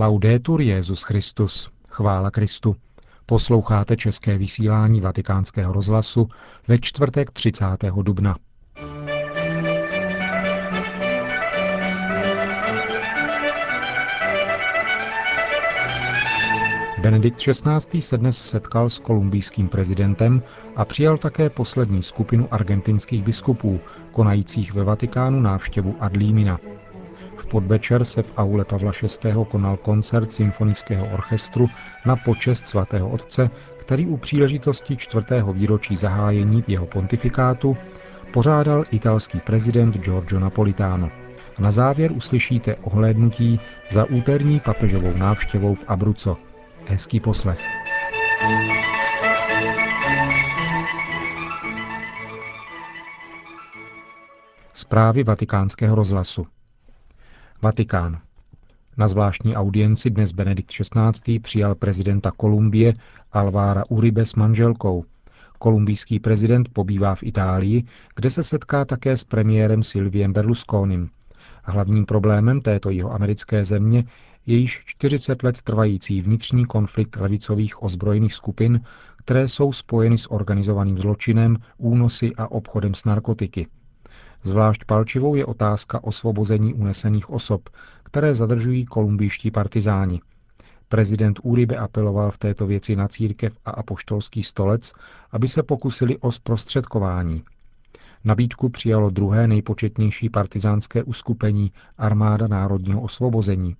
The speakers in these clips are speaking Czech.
Laudetur Jezus Christus. Chvála Kristu. Posloucháte české vysílání Vatikánského rozhlasu ve čtvrtek 30. dubna. Benedikt XVI. se dnes setkal s kolumbijským prezidentem a přijal také poslední skupinu argentinských biskupů, konajících ve Vatikánu návštěvu Adlímina. V podvečer se v aule Pavla VI. konal koncert symfonického orchestru na počest svatého otce, který u příležitosti čtvrtého výročí zahájení jeho pontifikátu pořádal italský prezident Giorgio Napolitano. Na závěr uslyšíte ohlédnutí za úterní papežovou návštěvou v Abruco. Hezký poslech. Zprávy vatikánského rozhlasu Vatikán. Na zvláštní audienci dnes Benedikt XVI. přijal prezidenta Kolumbie Alvára Uribe s manželkou. Kolumbijský prezident pobývá v Itálii, kde se setká také s premiérem Silviem Berlusconim. Hlavním problémem této jeho americké země je již 40 let trvající vnitřní konflikt levicových ozbrojených skupin, které jsou spojeny s organizovaným zločinem, únosy a obchodem s narkotiky – Zvlášť palčivou je otázka osvobození unesených osob, které zadržují kolumbijští partizáni. Prezident Uribe apeloval v této věci na církev a apoštolský stolec, aby se pokusili o zprostředkování. Nabídku přijalo druhé nejpočetnější partizánské uskupení Armáda národního osvobození.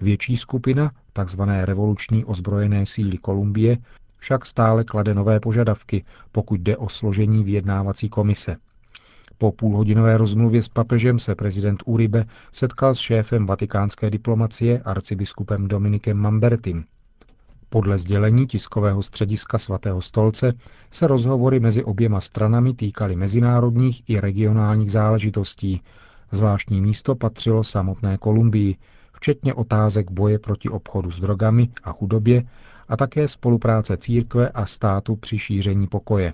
Větší skupina, tzv. revoluční ozbrojené síly Kolumbie, však stále klade nové požadavky, pokud jde o složení vyjednávací komise – po půlhodinové rozmluvě s papežem se prezident Uribe setkal s šéfem vatikánské diplomacie arcibiskupem Dominikem Mambertim. Podle sdělení tiskového střediska svatého stolce se rozhovory mezi oběma stranami týkaly mezinárodních i regionálních záležitostí. Zvláštní místo patřilo samotné Kolumbii, včetně otázek boje proti obchodu s drogami a chudobě a také spolupráce církve a státu při šíření pokoje.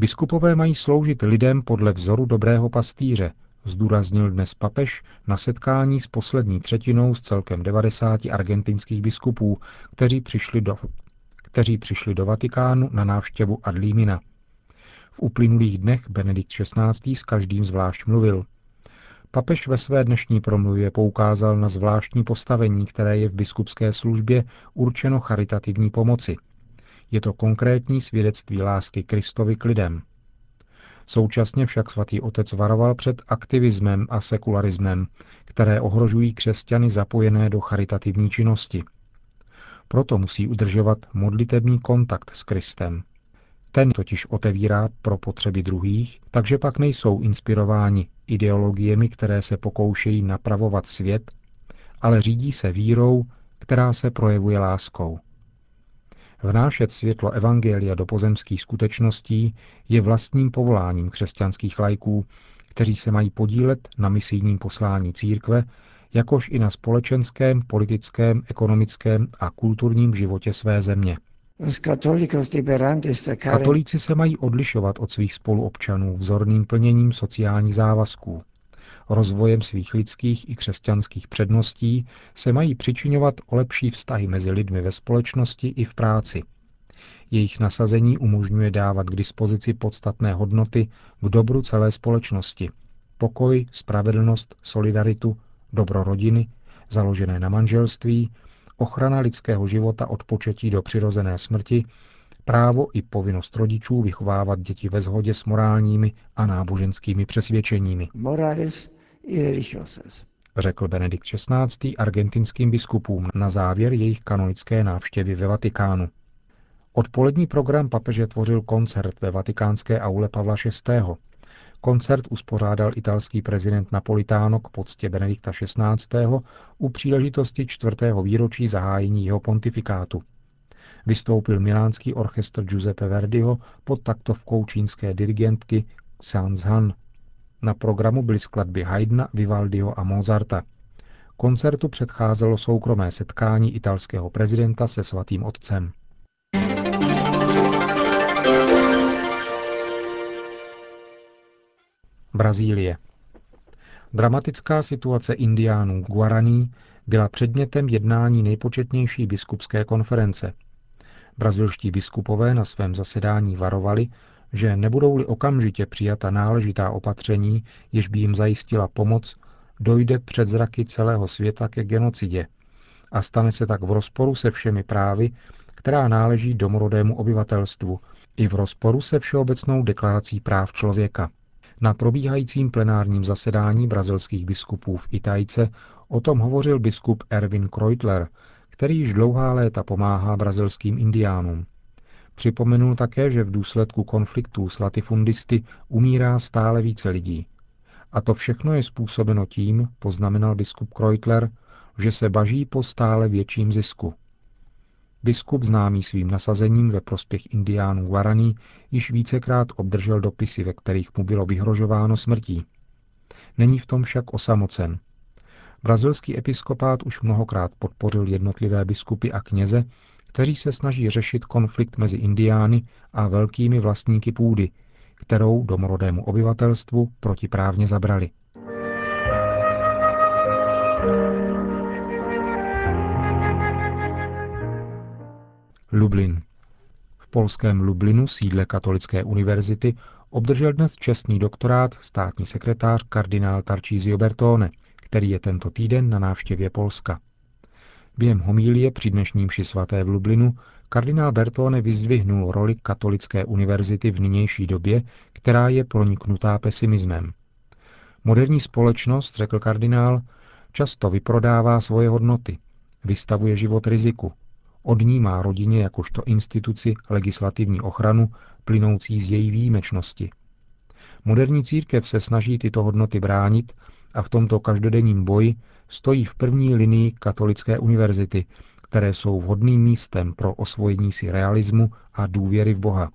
Biskupové mají sloužit lidem podle vzoru dobrého pastýře, zdůraznil dnes papež na setkání s poslední třetinou z celkem 90 argentinských biskupů, kteří přišli do, kteří přišli do Vatikánu na návštěvu Adlímina. V uplynulých dnech Benedikt XVI. s každým zvlášť mluvil. Papež ve své dnešní promluvě poukázal na zvláštní postavení, které je v biskupské službě určeno charitativní pomoci – je to konkrétní svědectví lásky Kristovi k lidem. Současně však svatý otec varoval před aktivismem a sekularismem, které ohrožují křesťany zapojené do charitativní činnosti. Proto musí udržovat modlitební kontakt s Kristem. Ten totiž otevírá pro potřeby druhých, takže pak nejsou inspirováni ideologiemi, které se pokoušejí napravovat svět, ale řídí se vírou, která se projevuje láskou. Vnášet světlo Evangelia do pozemských skutečností je vlastním povoláním křesťanských lajků, kteří se mají podílet na misijním poslání církve, jakož i na společenském, politickém, ekonomickém a kulturním životě své země. Katolíci se mají odlišovat od svých spoluobčanů vzorným plněním sociálních závazků, rozvojem svých lidských i křesťanských předností se mají přičiňovat o lepší vztahy mezi lidmi ve společnosti i v práci. Jejich nasazení umožňuje dávat k dispozici podstatné hodnoty k dobru celé společnosti. Pokoj, spravedlnost, solidaritu, dobro rodiny, založené na manželství, ochrana lidského života od početí do přirozené smrti, právo i povinnost rodičů vychovávat děti ve shodě s morálními a náboženskými přesvědčeními. Morales řekl Benedikt XVI. argentinským biskupům na závěr jejich kanonické návštěvy ve Vatikánu. Odpolední program papeže tvořil koncert ve vatikánské aule Pavla VI. Koncert uspořádal italský prezident Napolitano k poctě Benedikta XVI. u příležitosti čtvrtého výročí zahájení jeho pontifikátu. Vystoupil milánský orchestr Giuseppe Verdiho pod taktovkou čínské dirigentky Sanz Han. Na programu byly skladby Haydna, Vivaldiho a Mozarta. Koncertu předcházelo soukromé setkání italského prezidenta se svatým otcem. Brazílie. Dramatická situace indiánů Guaraní byla předmětem jednání nejpočetnější biskupské konference. Brazilští biskupové na svém zasedání varovali, že nebudou-li okamžitě přijata náležitá opatření, jež by jim zajistila pomoc, dojde před zraky celého světa ke genocidě a stane se tak v rozporu se všemi právy, která náleží domorodému obyvatelstvu, i v rozporu se Všeobecnou deklarací práv člověka. Na probíhajícím plenárním zasedání brazilských biskupů v Itajce o tom hovořil biskup Erwin Kreutler, který již dlouhá léta pomáhá brazilským indiánům. Připomenul také, že v důsledku konfliktů s latifundisty umírá stále více lidí. A to všechno je způsobeno tím, poznamenal biskup Kreutler, že se baží po stále větším zisku. Biskup známý svým nasazením ve prospěch indiánů Guaraní již vícekrát obdržel dopisy, ve kterých mu bylo vyhrožováno smrtí. Není v tom však osamocen. Brazilský episkopát už mnohokrát podpořil jednotlivé biskupy a kněze, kteří se snaží řešit konflikt mezi indiány a velkými vlastníky půdy, kterou domorodému obyvatelstvu protiprávně zabrali. Lublin. V polském Lublinu, sídle Katolické univerzity, obdržel dnes čestný doktorát státní sekretář kardinál Tarcísio Bertone, který je tento týden na návštěvě Polska. Během homílie při dnešním ši svaté v Lublinu kardinál Bertone vyzdvihnul roli Katolické univerzity v nynější době, která je proniknutá pesimismem. Moderní společnost, řekl kardinál, často vyprodává svoje hodnoty, vystavuje život riziku, odnímá rodině jakožto instituci legislativní ochranu plynoucí z její výjimečnosti. Moderní církev se snaží tyto hodnoty bránit a v tomto každodenním boji stojí v první linii katolické univerzity, které jsou vhodným místem pro osvojení si realismu a důvěry v Boha.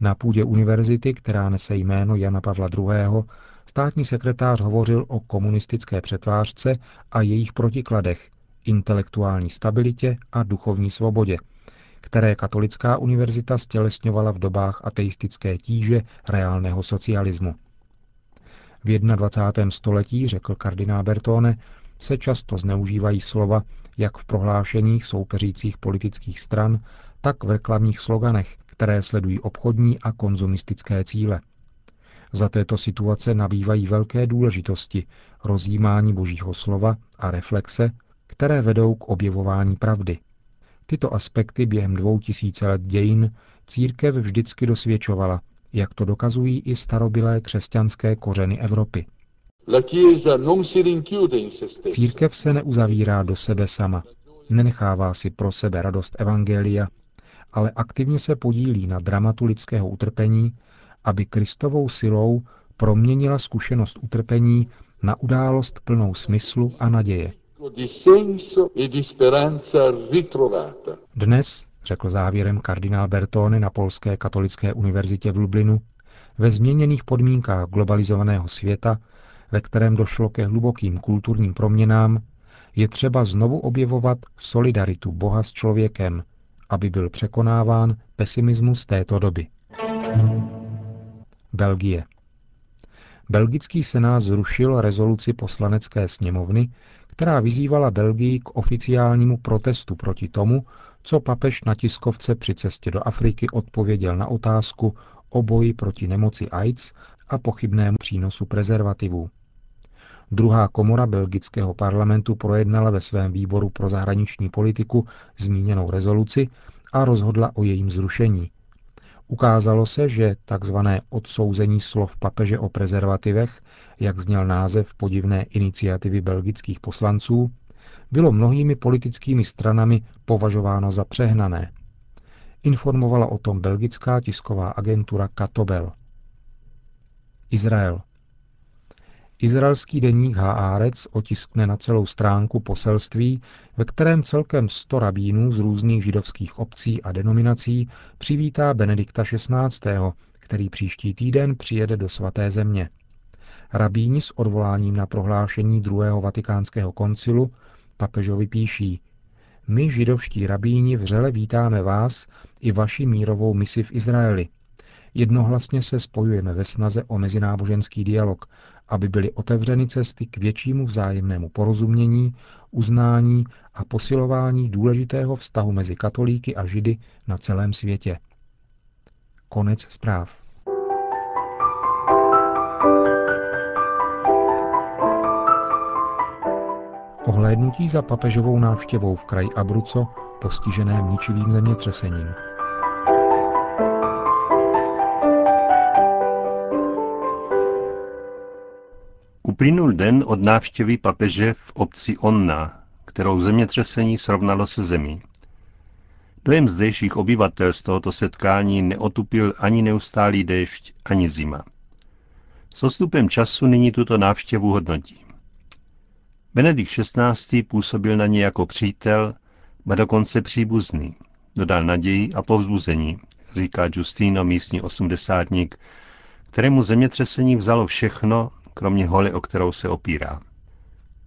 Na půdě univerzity, která nese jméno Jana Pavla II., státní sekretář hovořil o komunistické přetvářce a jejich protikladech, intelektuální stabilitě a duchovní svobodě, které katolická univerzita stělesňovala v dobách ateistické tíže reálného socialismu. V 21. století, řekl kardinál Bertone, se často zneužívají slova jak v prohlášeních soupeřících politických stran, tak v reklamních sloganech, které sledují obchodní a konzumistické cíle. Za této situace nabývají velké důležitosti rozjímání božího slova a reflexe, které vedou k objevování pravdy. Tyto aspekty během dvou tisíce let dějin církev vždycky dosvědčovala, jak to dokazují i starobilé křesťanské kořeny Evropy. Církev se neuzavírá do sebe sama, nenechává si pro sebe radost Evangelia, ale aktivně se podílí na dramatu lidského utrpení, aby Kristovou silou proměnila zkušenost utrpení na událost plnou smyslu a naděje. E Dnes, řekl závěrem kardinál Bertone na Polské katolické univerzitě v Lublinu, ve změněných podmínkách globalizovaného světa, ve kterém došlo ke hlubokým kulturním proměnám, je třeba znovu objevovat solidaritu Boha s člověkem, aby byl překonáván pesimismus této doby. Belgie. Belgický senát zrušil rezoluci poslanecké sněmovny, která vyzývala Belgii k oficiálnímu protestu proti tomu, co papež na tiskovce při cestě do Afriky odpověděl na otázku o boji proti nemoci AIDS a pochybnému přínosu prezervativů. Druhá komora belgického parlamentu projednala ve svém výboru pro zahraniční politiku zmíněnou rezoluci a rozhodla o jejím zrušení. Ukázalo se, že tzv. odsouzení slov papeže o prezervativech, jak zněl název podivné iniciativy belgických poslanců, bylo mnohými politickými stranami považováno za přehnané. Informovala o tom belgická tisková agentura Katobel. Izrael. Izraelský deník Haaretz otiskne na celou stránku poselství, ve kterém celkem 100 rabínů z různých židovských obcí a denominací přivítá Benedikta XVI., který příští týden přijede do svaté země. Rabíni s odvoláním na prohlášení druhého vatikánského koncilu papežovi píší My, židovští rabíni, vřele vítáme vás i vaši mírovou misi v Izraeli. Jednohlasně se spojujeme ve snaze o mezináboženský dialog aby byly otevřeny cesty k většímu vzájemnému porozumění, uznání a posilování důležitého vztahu mezi katolíky a židy na celém světě. Konec zpráv. Ohlédnutí za papežovou návštěvou v kraji Abruco, postiženém ničivým zemětřesením. Uplynul den od návštěvy papeže v obci Onna, kterou zemětřesení srovnalo se zemí. Dojem zdejších obyvatel z tohoto setkání neotupil ani neustálý déšť, ani zima. S odstupem času nyní tuto návštěvu hodnotí. Benedikt XVI. působil na ně jako přítel, a dokonce příbuzný. Dodal naději a povzbuzení, říká Justino, místní osmdesátník, kterému zemětřesení vzalo všechno, kromě holy, o kterou se opírá.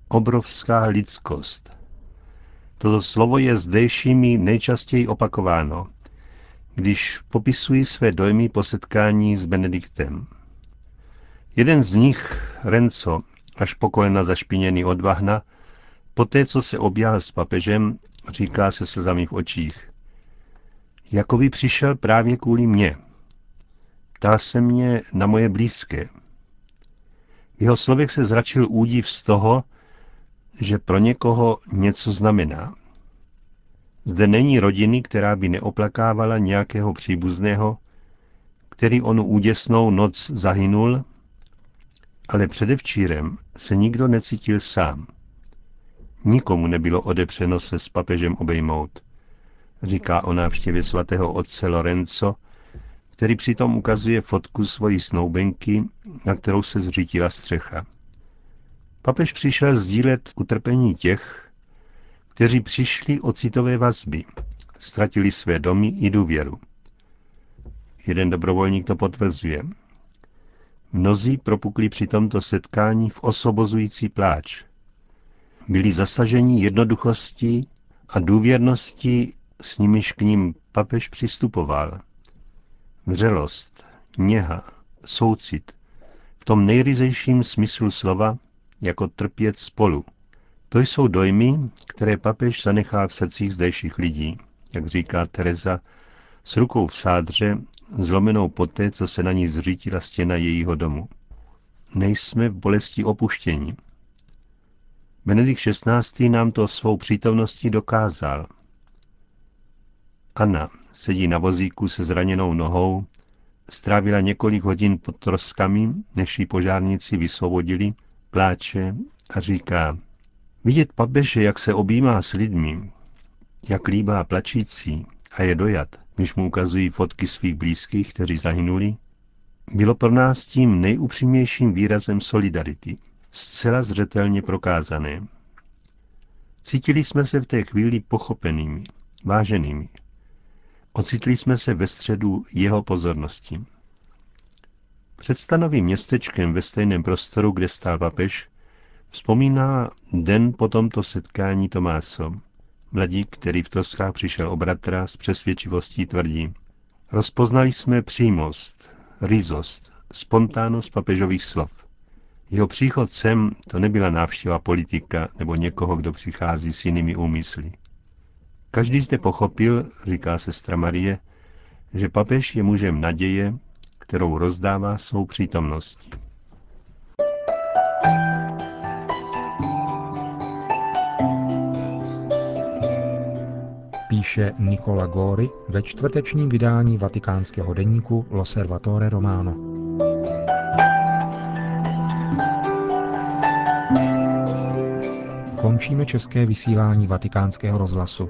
Obrovská lidskost. Toto slovo je zdejšími nejčastěji opakováno, když popisují své dojmy po setkání s Benediktem. Jeden z nich, Renzo, až po kolena zašpiněný od vahna, poté, co se objal s papežem, říká se slzami v očích. Jakoby přišel právě kvůli mně. Ptal se mě na moje blízké. Jeho slovech se zračil údiv z toho, že pro někoho něco znamená. Zde není rodiny, která by neoplakávala nějakého příbuzného, který onu úděsnou noc zahynul ale předevčírem se nikdo necítil sám. Nikomu nebylo odepřeno se s papežem obejmout, říká o návštěvě svatého otce Lorenzo, který přitom ukazuje fotku svojí snoubenky, na kterou se zřítila střecha. Papež přišel sdílet utrpení těch, kteří přišli o citové vazby, ztratili své domy i důvěru. Jeden dobrovolník to potvrzuje. Mnozí propukli při tomto setkání v osobozující pláč. Byli zasaženi jednoduchostí a důvěrností, s nimiž k ním papež přistupoval. Vřelost, něha, soucit, v tom nejryzejším smyslu slova, jako trpět spolu. To jsou dojmy, které papež zanechá v srdcích zdejších lidí, jak říká Teresa, s rukou v sádře zlomenou poté, co se na ní zřítila stěna jejího domu. Nejsme v bolesti opuštění. Benedikt XVI. nám to svou přítomností dokázal. Anna sedí na vozíku se zraněnou nohou, strávila několik hodin pod troskami, než ji požárníci vysvobodili, pláče a říká, vidět papeže, jak se objímá s lidmi, jak líbá plačící a je dojat, když mu ukazují fotky svých blízkých, kteří zahynuli, bylo pro nás tím nejupřímnějším výrazem solidarity, zcela zřetelně prokázané. Cítili jsme se v té chvíli pochopenými, váženými. Ocitli jsme se ve středu jeho pozornosti. Před stanovým městečkem ve stejném prostoru, kde stál papež, vzpomíná den po tomto setkání Tomáso. Mladík, který v troskách přišel o bratra, s přesvědčivostí tvrdí. Rozpoznali jsme přímost, rizost, spontánnost papežových slov. Jeho příchod sem to nebyla návštěva politika nebo někoho, kdo přichází s jinými úmysly. Každý zde pochopil, říká sestra Marie, že papež je mužem naděje, kterou rozdává svou přítomností. píše Nicola Gori ve čtvrtečním vydání vatikánského deníku L'Osservatore Romano. Končíme české vysílání vatikánského rozhlasu.